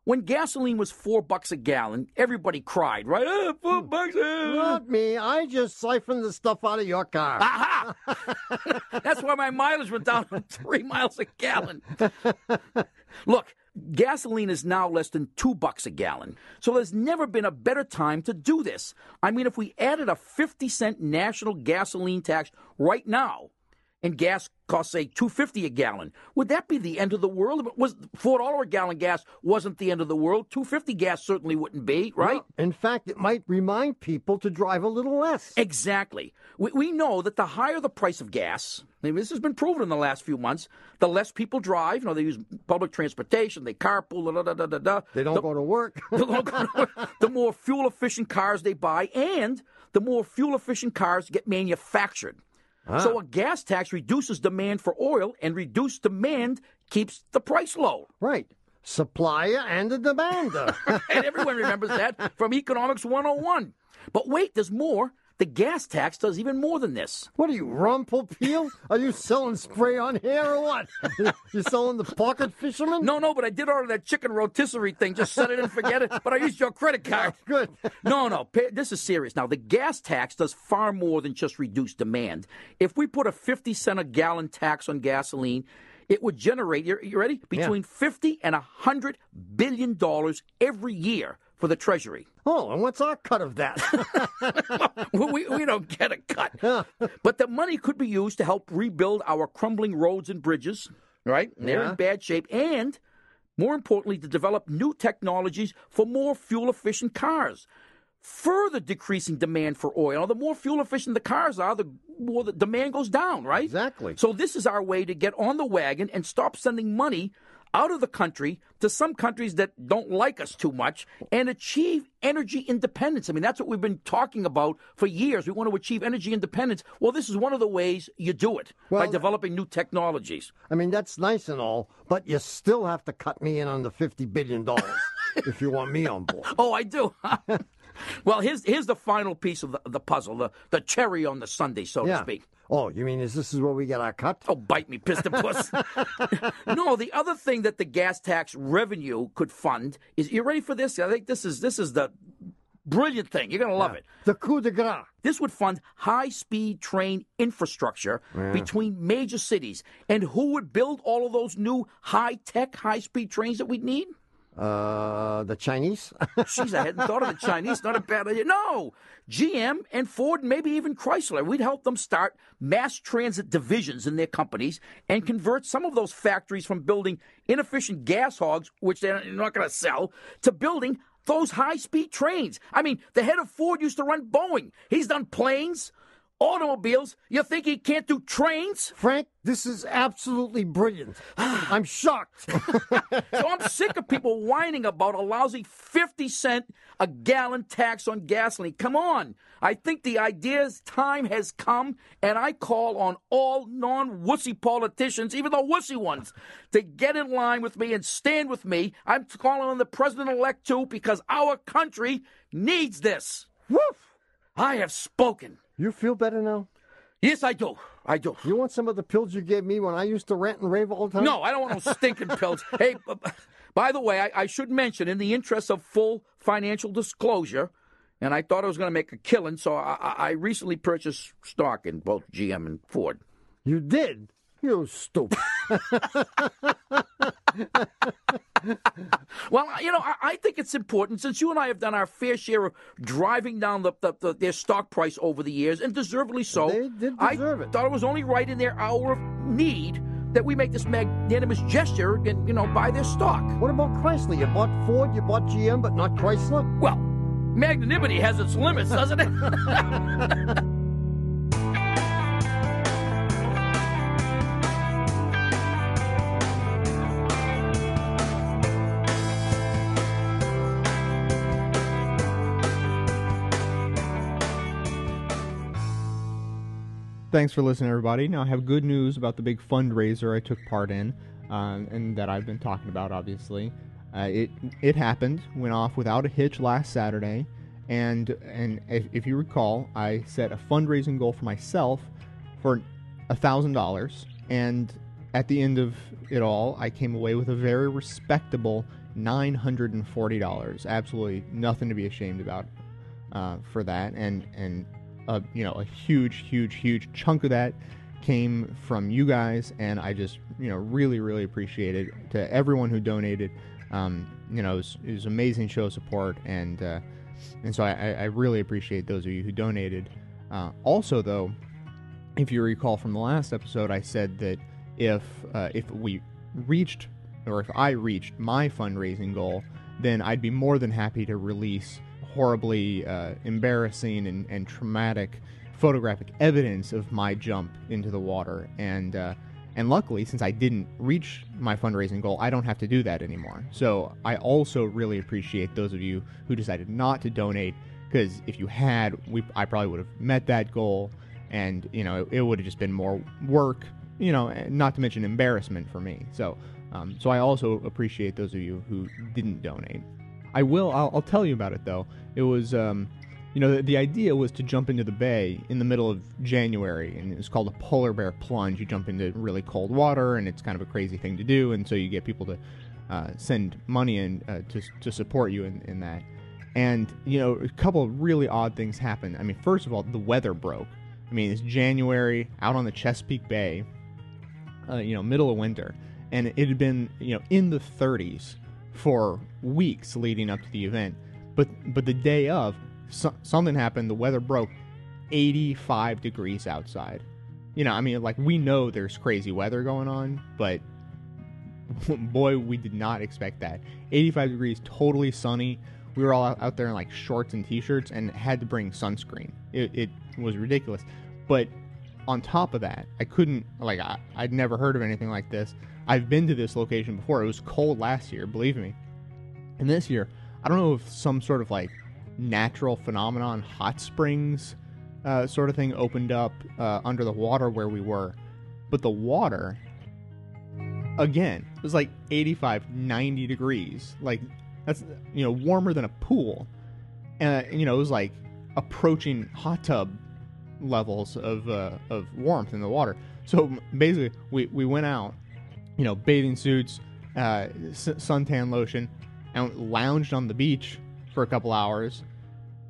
S25: When gasoline was four bucks a gallon, everybody cried, right? Oh, four bucks. eh."
S26: Not me. I just siphoned the stuff out of your car.
S25: Aha! That's why my mileage went down to three miles a gallon. Look, gasoline is now less than two bucks a gallon. So there's never been a better time to do this. I mean, if we added a 50 cent national gasoline tax right now, and gas costs say 250 a gallon, would that be the end of the world? Was $4 a gallon gas wasn't the end of the world, 250 gas certainly wouldn't be, right?
S26: No, in fact, it might remind people to drive a little less.
S25: Exactly. We, we know that the higher the price of gas, I mean, this has been proven in the last few months, the less people drive. You know, they use public transportation, they carpool, da da da da da.
S26: They don't
S25: the,
S26: go to work.
S25: they don't go to work. The more fuel efficient cars they buy, and the more fuel efficient cars get manufactured.
S26: Ah.
S25: So a gas tax reduces demand for oil, and reduced demand keeps the price low.
S26: Right. Supplier and the demander.
S25: and everyone remembers that from Economics 101. But wait, there's more. The gas tax does even more than this.
S26: What are you, Ron Popeil? Are you selling spray on hair or what? you selling the pocket fisherman?
S25: No, no, but I did order that chicken rotisserie thing. Just set it and forget it. But I used your credit card.
S26: Good.
S25: No, no, pa- this is serious. Now, the gas tax does far more than just reduce demand. If we put a 50 cent a gallon tax on gasoline, it would generate, you you ready? Between 50 and 100 billion dollars every year for the Treasury.
S26: Oh, and what's our cut of that?
S25: we, we don't get a cut. but the money could be used to help rebuild our crumbling roads and bridges, right? They're
S26: Yeah.
S25: in bad shape. And more importantly, to develop new technologies for more fuel efficient cars. further decreasing demand for oil. The more fuel efficient the cars are, the more the demand goes down, right?
S26: Exactly.
S25: So this is our way to get on the wagon and stop sending money out of the country to some countries that don't like us too much and achieve energy independence. I mean, that's what we've been talking about for years. We want to achieve energy independence. Well, this is one of the ways you do it by developing new technologies.
S26: I mean, that's nice and all, but you still have to cut me in on the $50 billion if you want me on board.
S25: Oh, I do. well, here's here's the final piece of the, the puzzle, the, the cherry on the sundae, so
S26: yeah.
S25: to speak.
S26: Oh, you mean is this is where we get our cut?
S25: Oh, bite me, piston puss. no, the other thing that the gas tax revenue could fund is you ready for this? I think this is this is the brilliant thing. You're gonna love it.
S26: The coup de grace.
S25: This would fund high speed train infrastructure
S26: Yeah.
S25: between major cities. And who would build all of those new high tech, high speed trains that we'd need?
S26: Uh, the Chinese?
S25: Jeez, I hadn't thought of the Chinese. Not a bad idea. No, GM and Ford, maybe even Chrysler. We'd help them start mass transit divisions in their companies and convert some of those factories from building inefficient gas hogs, which they're not going to sell, to building those high speed trains. I mean, the head of Ford used to run Boeing. He's done planes, automobiles. You think he can't do trains?
S26: Frank, this is absolutely brilliant. I'm shocked.
S25: so I'm sick of people whining about a lousy 50 cent a gallon tax on gasoline. Come on. I think the idea's time has come, and I call on all non wussy politicians, even the wussy ones, to get in line with me and stand with me. I'm calling on the president elect too, because our country needs this.
S26: Woof!
S25: I have spoken.
S26: You feel better now?
S25: Yes, I do. I do.
S26: You want some of the pills you gave me when I used to rant and rave all the time?
S25: No, I don't want no stinking pills. Hey, by the way, I, I should mention, in the interest of full financial disclosure, and I thought I was going to make a killing, so I, I I recently purchased stock in both GM and Ford.
S26: You did? You stupid.
S25: Well, you know, I, I think it's important since you and I have done our fair share of driving down the, the, the their stock price over the years, and deservedly so.
S26: They did
S25: I
S26: deserve it.
S25: thought it was only right in their hour of need that we make this magnanimous gesture and you know buy their stock.
S26: What about Chrysler? You bought Ford, you bought GM, but not Chrysler?
S25: Well, magnanimity has its limits, doesn't it?
S27: Thanks for listening, everybody. Now, I have good news about the big fundraiser I took part in, um, and that I've been talking about, obviously. Uh, it it happened, went off without a hitch last Saturday, and and if, if you recall, I set a fundraising goal for myself for a thousand dollars, and at the end of it all, I came away with a very respectable nine hundred and forty dollars. Absolutely nothing to be ashamed about uh, for that, and and a you know a huge, huge, huge chunk of that came from you guys, and I just you know really, really appreciate it to everyone who donated. Um, you know, it was, it was amazing show support, and uh, and so I, I I really appreciate those of you who donated. Uh, also, though, if you recall from the last episode, I said that if uh, if we reached or if I reached my fundraising goal, then I'd be more than happy to release horribly uh, embarrassing and, and traumatic photographic evidence of my jump into the water. And uh, and luckily, since I didn't reach my fundraising goal, I don't have to do that anymore. So I also really appreciate those of you who decided not to donate, because if you had, we I probably would have met that goal, and you know it, it would have just been more work, you know, not to mention embarrassment for me. So um, so I also appreciate those of you who didn't donate. I will. I'll, I'll tell you about it though. It was, um, you know, the, the idea was to jump into the bay in the middle of January, and it's called a polar bear plunge. You jump into really cold water, and it's kind of a crazy thing to do, and so you get people to uh, send money in uh, to to support you in, in that. And you know, a couple of really odd things happened. I mean, first of all, the weather broke. I mean, it's January out on the Chesapeake Bay, uh, you know, middle of winter, and it had been you know in the 30s for weeks leading up to the event. But but the day of, so, something happened. The weather broke. 85 degrees outside. You know, I mean, like we know there's crazy weather going on, but boy, we did not expect that. 85 degrees, totally sunny. we were all out, there in like shorts and t-shirts and had to bring sunscreen. It, it was ridiculous. But on top of that, I couldn't like I, I'd never heard of anything like this. I've been to this location before. It was cold last year, believe me. And this year, I don't know if some sort of like natural phenomenon, hot springs uh, sort of thing opened up uh, under the water where we were. But the water, again, was like 85, 90 degrees. Like, that's, you know, warmer than a pool. Uh, and, you know, it was like approaching hot tub levels of, uh, of warmth in the water. So basically, we, we went out, you know, bathing suits, uh, s- suntan lotion, and lounged on the beach for a couple hours.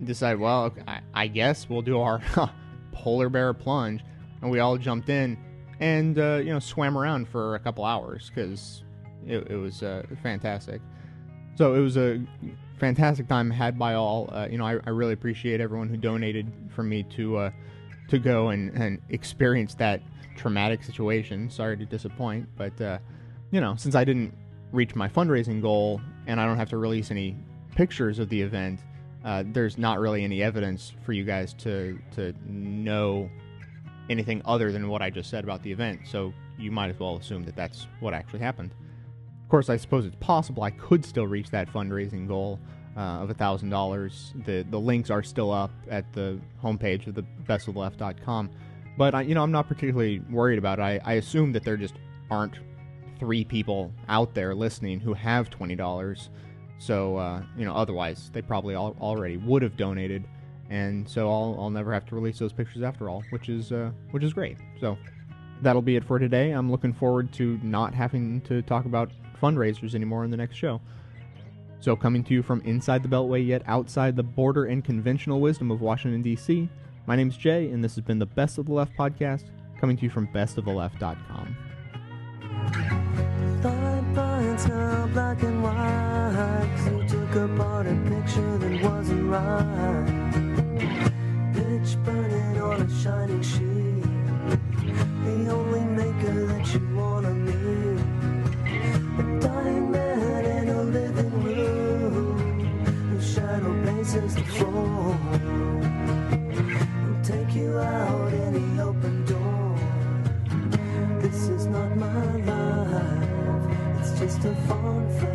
S27: Decided, well, I, I guess we'll do our polar bear plunge, and we all jumped in and uh, you know swam around for a couple hours because it, it was uh, fantastic. So it was a fantastic time had by all. Uh, you know, I, I really appreciate everyone who donated for me to uh, to go and, and experience that traumatic situation. Sorry to disappoint, but uh, you know, since I didn't reach my fundraising goal and I don't have to release any pictures of the event, uh, there's not really any evidence for you guys to to know anything other than what I just said about the event. So you might as well assume that that's what actually happened. Of course, I suppose it's possible I could still reach that fundraising goal uh, of thousand dollars. The the links are still up at the homepage of the bestofleft.com. But I, you know, I'm not particularly worried about it. I, I assume that there just aren't three people out there listening who have twenty dollars. So uh, you know, otherwise they probably all, already would have donated, and so I'll, I'll never have to release those pictures after all, which is uh, which is great. So that'll be it for today. I'm looking forward to not having to talk about fundraisers anymore in the next show. So, coming to you from inside the Beltway, yet outside the border and conventional wisdom of Washington, D.C., my name's Jay, and this has been the Best of the Left podcast, coming to you from bestoftheleft.com.
S28: Pitch burning on a shining sheet, the only maker that you phone